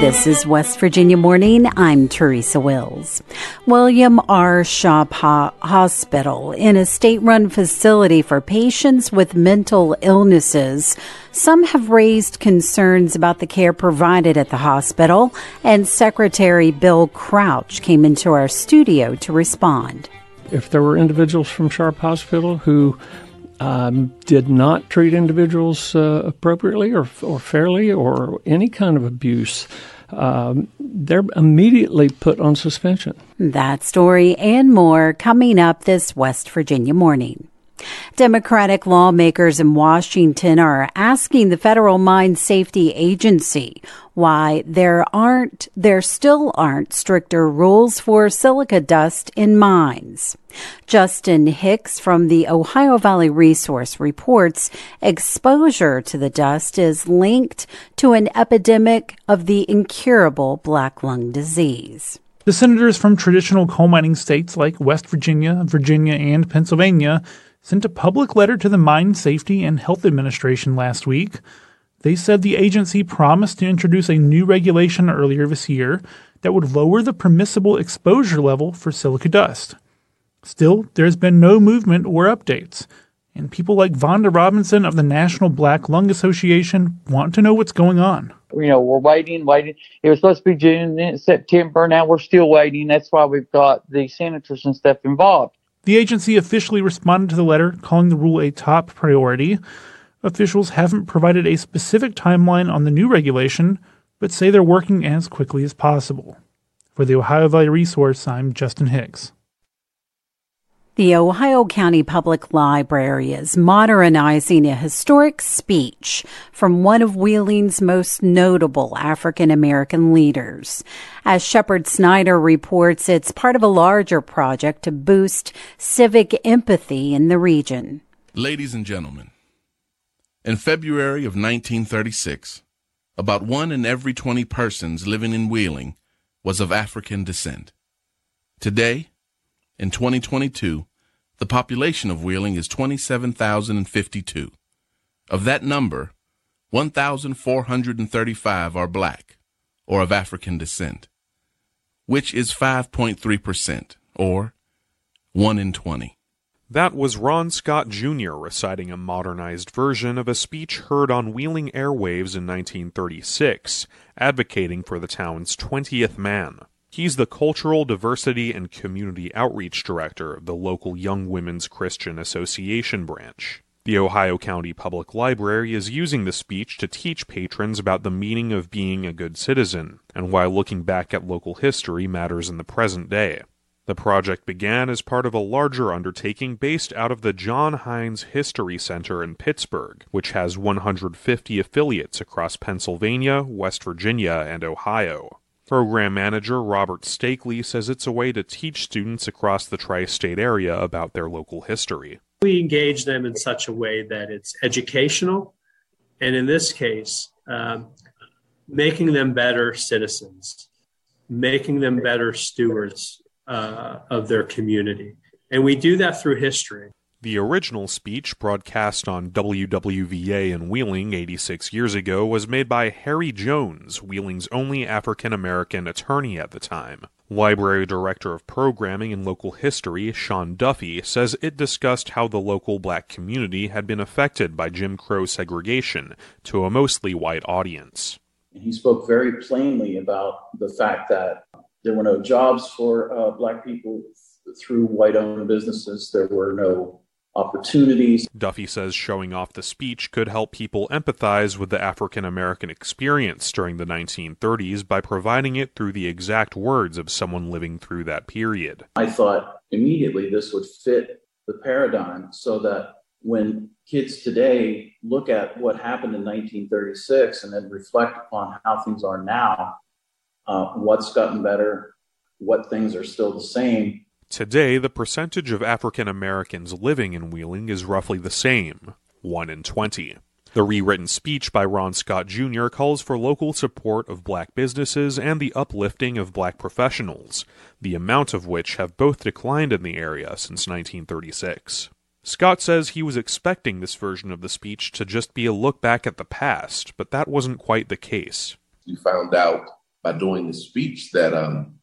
This is West Virginia Morning. I'm Teresa Wills. William R. Ho- Hospital, in a state run facility for patients with mental illnesses. Some have raised concerns about the care provided at the hospital, and Secretary Bill Crouch came into our studio to respond. If there were individuals from Sharpe Hospital who um, did not treat individuals uh, appropriately or, or fairly or any kind of abuse, um, they're immediately put on suspension. That story and more coming up this West Virginia morning. Democratic lawmakers in Washington are asking the federal mine safety agency why there aren't there still aren't stricter rules for silica dust in mines. Justin Hicks from the Ohio Valley Resource reports exposure to the dust is linked to an epidemic of the incurable black lung disease. The senators from traditional coal mining states like West Virginia, Virginia, and Pennsylvania sent a public letter to the Mine Safety and Health Administration last week. They said the agency promised to introduce a new regulation earlier this year that would lower the permissible exposure level for silica dust. Still, there's been no movement or updates, and people like Vonda Robinson of the National Black Lung Association want to know what's going on. You know, we're waiting, waiting. It was supposed to be June, then September. Now we're still waiting. That's why we've got the senators and stuff involved. The agency officially responded to the letter, calling the rule a top priority. Officials haven't provided a specific timeline on the new regulation, but say they're working as quickly as possible. For the Ohio Valley Resource, I'm Justin Hicks. The Ohio County Public Library is modernizing a historic speech from one of Wheeling's most notable African American leaders. As Shepherd Snyder reports, it's part of a larger project to boost civic empathy in the region. Ladies and gentlemen, in February of 1936, about one in every 20 persons living in Wheeling was of African descent. Today, in 2022, the population of Wheeling is 27,052. Of that number, 1,435 are black or of African descent, which is 5.3%, or 1 in 20. That was Ron Scott Jr. reciting a modernized version of a speech heard on Wheeling airwaves in 1936, advocating for the town's 20th man. He's the Cultural Diversity and Community Outreach Director of the local Young Women's Christian Association branch. The Ohio County Public Library is using the speech to teach patrons about the meaning of being a good citizen, and why looking back at local history matters in the present day. The project began as part of a larger undertaking based out of the John Heinz History Center in Pittsburgh, which has 150 affiliates across Pennsylvania, West Virginia, and Ohio. Program manager Robert Stakely says it's a way to teach students across the tri state area about their local history. We engage them in such a way that it's educational, and in this case, um, making them better citizens, making them better stewards uh, of their community. And we do that through history. The original speech, broadcast on WWVA in Wheeling 86 years ago, was made by Harry Jones, Wheeling's only African American attorney at the time. Library Director of Programming and Local History, Sean Duffy, says it discussed how the local black community had been affected by Jim Crow segregation to a mostly white audience. He spoke very plainly about the fact that there were no jobs for uh, black people through white owned businesses, there were no opportunities. Duffy says showing off the speech could help people empathize with the African American experience during the 1930s by providing it through the exact words of someone living through that period. I thought immediately this would fit the paradigm so that when kids today look at what happened in 1936 and then reflect upon how things are now, uh, what's gotten better, what things are still the same, Today, the percentage of African Americans living in Wheeling is roughly the same 1 in 20. The rewritten speech by Ron Scott Jr. calls for local support of black businesses and the uplifting of black professionals, the amount of which have both declined in the area since 1936. Scott says he was expecting this version of the speech to just be a look back at the past, but that wasn't quite the case. We found out by doing the speech that um,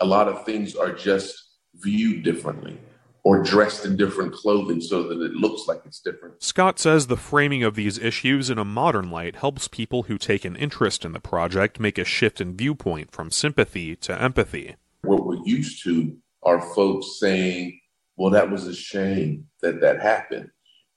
a lot of things are just viewed differently or dressed in different clothing so that it looks like it's different. Scott says the framing of these issues in a modern light helps people who take an interest in the project make a shift in viewpoint from sympathy to empathy. What we're used to are folks saying, well, that was a shame that that happened.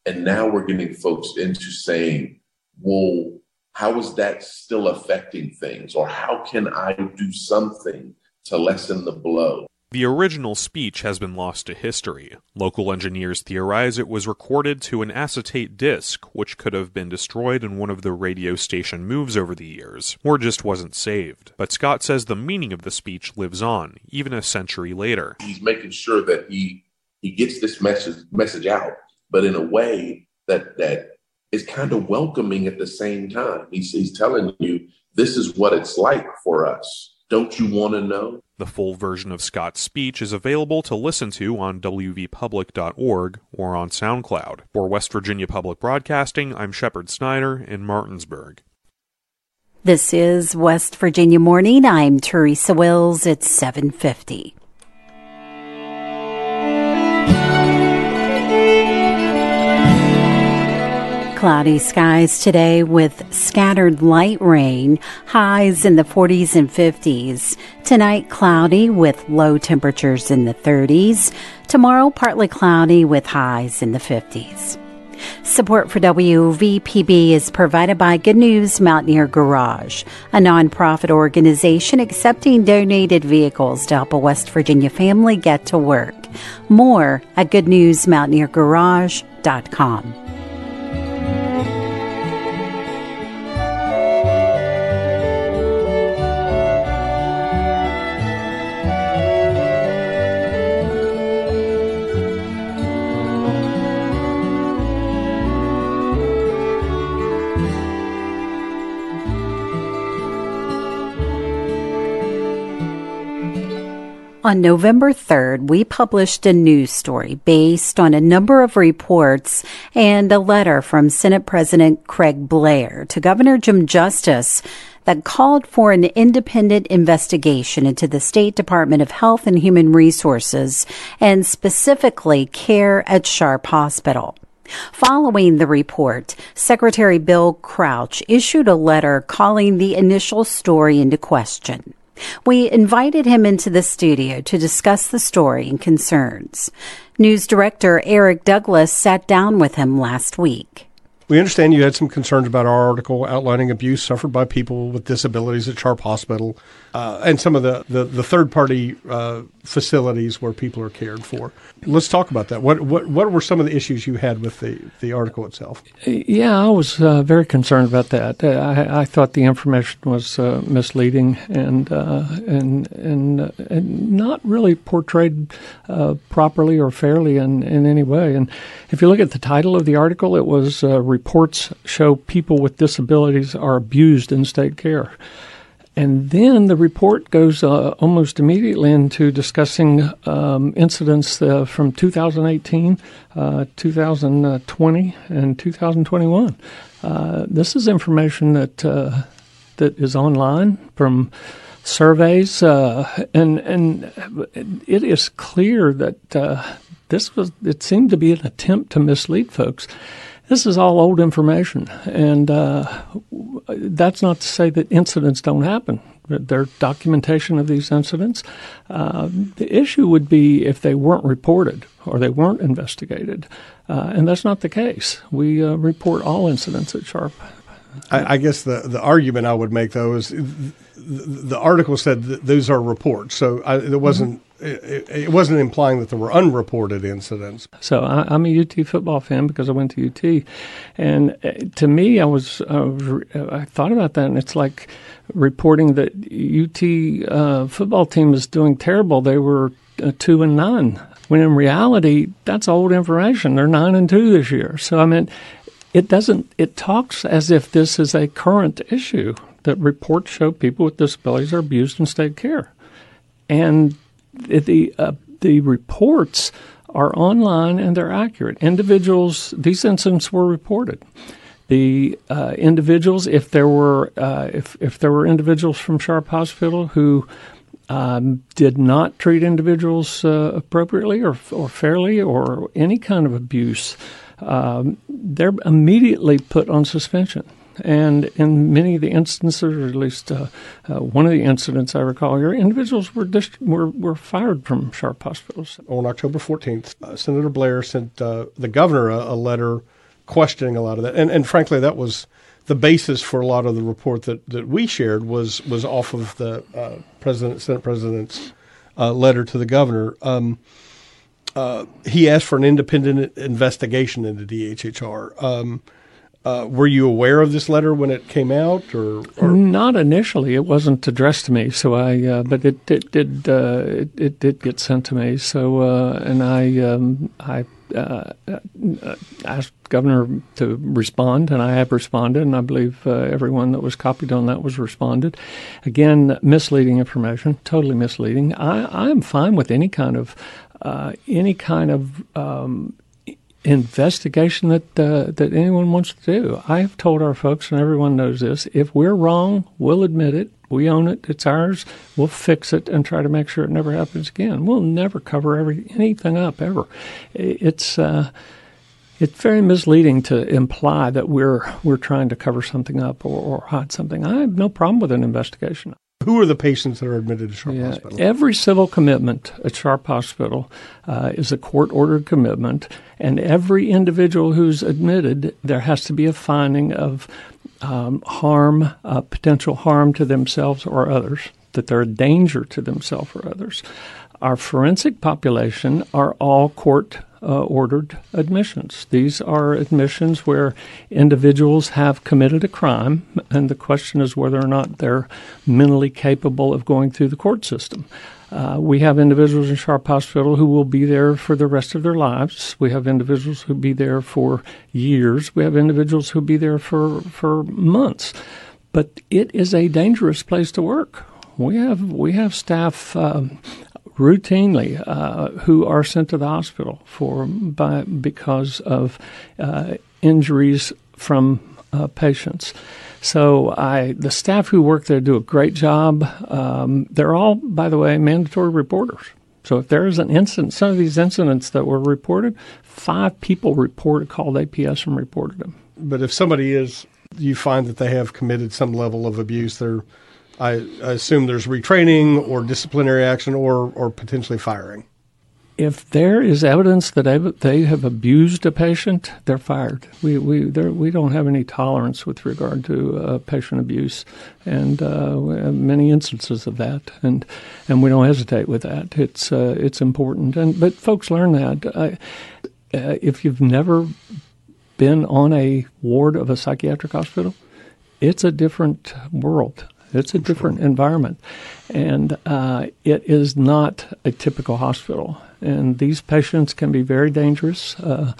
And now we're getting folks into saying, well, how is that still affecting things? Or how can I do something to lessen the blow? The original speech has been lost to history. Local engineers theorize it was recorded to an acetate disc, which could have been destroyed in one of the radio station moves over the years, or just wasn't saved. But Scott says the meaning of the speech lives on, even a century later. He's making sure that he he gets this message message out, but in a way that that is kind of welcoming at the same time. He's, he's telling you this is what it's like for us. Don't you want to know? The full version of Scott's speech is available to listen to on wvpublic.org or on SoundCloud. For West Virginia Public Broadcasting, I'm Shepherd Snyder in Martinsburg. This is West Virginia Morning. I'm Teresa Wills. It's 750. Cloudy skies today with scattered light rain, highs in the 40s and 50s. Tonight, cloudy with low temperatures in the 30s. Tomorrow, partly cloudy with highs in the 50s. Support for WVPB is provided by Good News Mountaineer Garage, a nonprofit organization accepting donated vehicles to help a West Virginia family get to work. More at goodnewsmountaineergarage.com. On November 3rd, we published a news story based on a number of reports and a letter from Senate President Craig Blair to Governor Jim Justice that called for an independent investigation into the State Department of Health and Human Resources and specifically care at Sharpe Hospital. Following the report, Secretary Bill Crouch issued a letter calling the initial story into question. We invited him into the studio to discuss the story and concerns. News director Eric Douglas sat down with him last week. We understand you had some concerns about our article outlining abuse suffered by people with disabilities at Sharpe Hospital uh, and some of the, the, the third party uh, facilities where people are cared for. Let's talk about that. What, what, what were some of the issues you had with the, the article itself? Yeah, I was uh, very concerned about that. Uh, I, I thought the information was uh, misleading and, uh, and, and, and not really portrayed properly or fairly in, in any way. And if you look at the title of the article, it was Reports Show People with Disabilities Are Abused in State Care. And then the report goes uh, almost immediately into discussing um, incidents uh, from 2018, uh, 2020, and 2021. Uh, this is information that uh, that is online from surveys, uh, and and it is clear that this was. It seemed to be an attempt to mislead folks this is all old information, and uh, that's not to say that incidents don't happen. There's documentation of these incidents. Uh, the issue would be if they weren't reported or they weren't investigated, uh, and that's not the case. We uh, report all incidents at Sharpe. I, I, guess the, the argument I would make, though, is the, the article said those are reports, so I, it wasn't. Mm-hmm it, it, wasn't implying that there were unreported incidents. So I, am a UT football fan because I went to UT, and uh, to me, I was, I, was, I thought about that, and it's like reporting that UT uh, football team is doing terrible. They were uh, two and nine, when in reality, that's old information. They're nine and two this year. So I mean, it doesn't. It talks as if this is a current issue that reports show people with disabilities are abused in state care, and the uh, the reports are online and they're accurate. Individuals, these incidents were reported. The uh, individuals, if there were uh, if if there were individuals from Sharpe Hospital who um, did not treat individuals uh, appropriately or or fairly or any kind of abuse, um, they're immediately put on suspension. And in many of the instances, or at least uh, uh, one of the incidents I recall here, individuals were, dist- were, were fired from Sharpe hospitals. On October 14th, uh, Senator Blair sent uh, the governor a, a, letter questioning a lot of that. And, and frankly, that was the basis for a lot of the report that, that we shared was, was off of the uh, president, Senate president's uh, letter to the governor. Um, he asked for an independent investigation into DHHR. Um, uh, were you aware of this letter when it came out, or, or? not initially? It wasn't addressed to me, so I. Uh, but it, it did. Uh, it, it, did get sent to me. So uh, and I um, I uh, uh, asked governor to respond, and I have responded, and I believe everyone that was copied on that was responded. Again, misleading information, totally misleading. I I'm fine with any kind of any kind of um, investigation that uh, that anyone wants to do. I have told our folks, and everyone knows this: if we're wrong, we'll admit it. We own it. It's ours. We'll fix it and try to make sure it never happens again. We'll never cover every anything up ever. It's uh, it's very misleading to imply that we're we're trying to cover something up or, or hide something. I have no problem with an investigation. Who are the patients that are admitted to Sharpe yeah, Hospital? Every civil commitment at Sharpe Hospital uh, is a court ordered commitment, and every individual who's admitted, there has to be a finding of um, harm, uh, potential harm to themselves or others, that they're a danger to themselves or others. Our forensic population are all court uh, ordered admissions. These are admissions where individuals have committed a crime, and the question is whether or not they're mentally capable of going through the court system. Uh, we have individuals in Sharpe Hospital who will be there for the rest of their lives. We have individuals who'll be there for years. We have individuals who'll be there for, for months. But it is a dangerous place to work. We have we have staff um, routinely uh, who are sent to the hospital for by because of uh, injuries from uh, patients. So I, the staff who work there do a great job. Um, they're all, by the way, mandatory reporters. So if there is an incident, some of these incidents that were reported, five people reported, called APS and reported them. But if somebody is, you find that they have committed some level of abuse, they're I, I assume there's retraining or disciplinary action or, or potentially firing. If there is evidence that they have abused a patient, they're fired. We we we don't have any tolerance with regard to uh, patient abuse, and uh, many instances of that, and and we don't hesitate with that. It's uh, it's important, and but folks learn that. Uh, if you've never been on a ward of a psychiatric hospital, it's a different world. It's a different environment, and uh, it is not a typical hospital. And these patients can be very dangerous. Uh,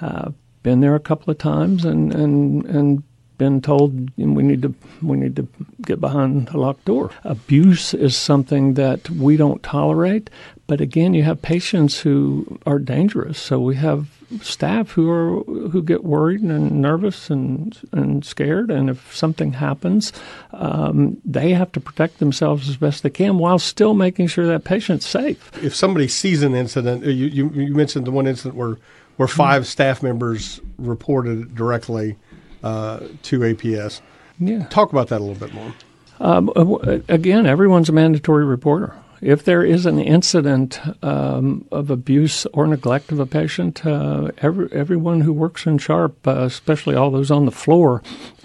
uh, been there a couple of times, and and and been told we need to we need to get behind a locked door. Abuse is something that we don't tolerate, but again, you have patients who are dangerous. So we have staff who are who get worried and nervous and and scared, and if something happens, um, they have to protect themselves as best they can while still making sure that patient's safe. If somebody sees an incident, you you, you mentioned the one incident where where 5 mm-hmm. staff members reported directly uh, to APS. Yeah, talk about that a little bit more. Um, uh, again, everyone's a mandatory reporter. If there is an incident um, of abuse or neglect of a patient, uh, every, everyone who works in SHARPE, uh, especially all those on the floor,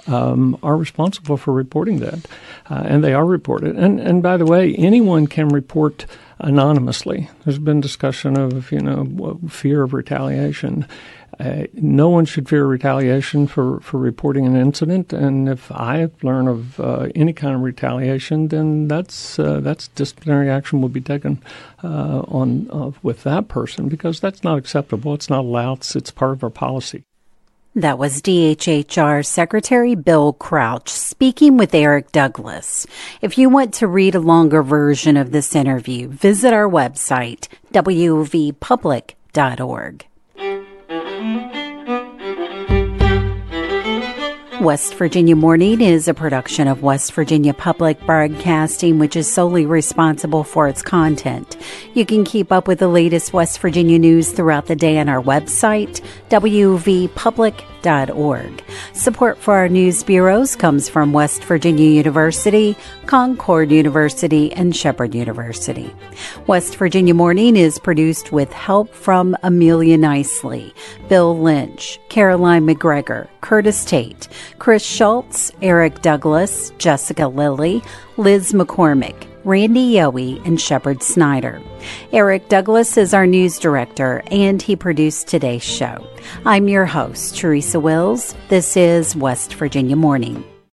um, are responsible for reporting that, uh, and they are reported. And and by the way, anyone can report anonymously. There's been discussion of you know fear of retaliation. Uh, no one should fear retaliation for, for reporting an incident, and if I learn of uh, any kind of retaliation, then that's uh, that's disciplinary action will be taken uh, on with that person because that's not acceptable. It's not allowed. It's, it's part of our policy. That was DHHR Secretary Bill Crouch speaking with Eric Douglas. If you want to read a longer version of this interview, visit our website, wvpublic.com West Virginia Morning is a production of West Virginia Public Broadcasting, which is solely responsible for its content. You can keep up with the latest West Virginia news throughout the day on our website, Support for our news bureaus comes from West Virginia University, Concord University, and Shepherd University. West Virginia Morning is produced with help from Amelia Knisely, Bill Lynch, Caroline MacGregor, Curtis Tate, Chris Schultz, Eric Douglas, Jessica Lilly, Liz McCormick, Randy Yohe, and Shepherd Snyder. Eric Douglas is our news director, and he produced today's show. I'm your host, Teresa Wills. This is West Virginia Morning.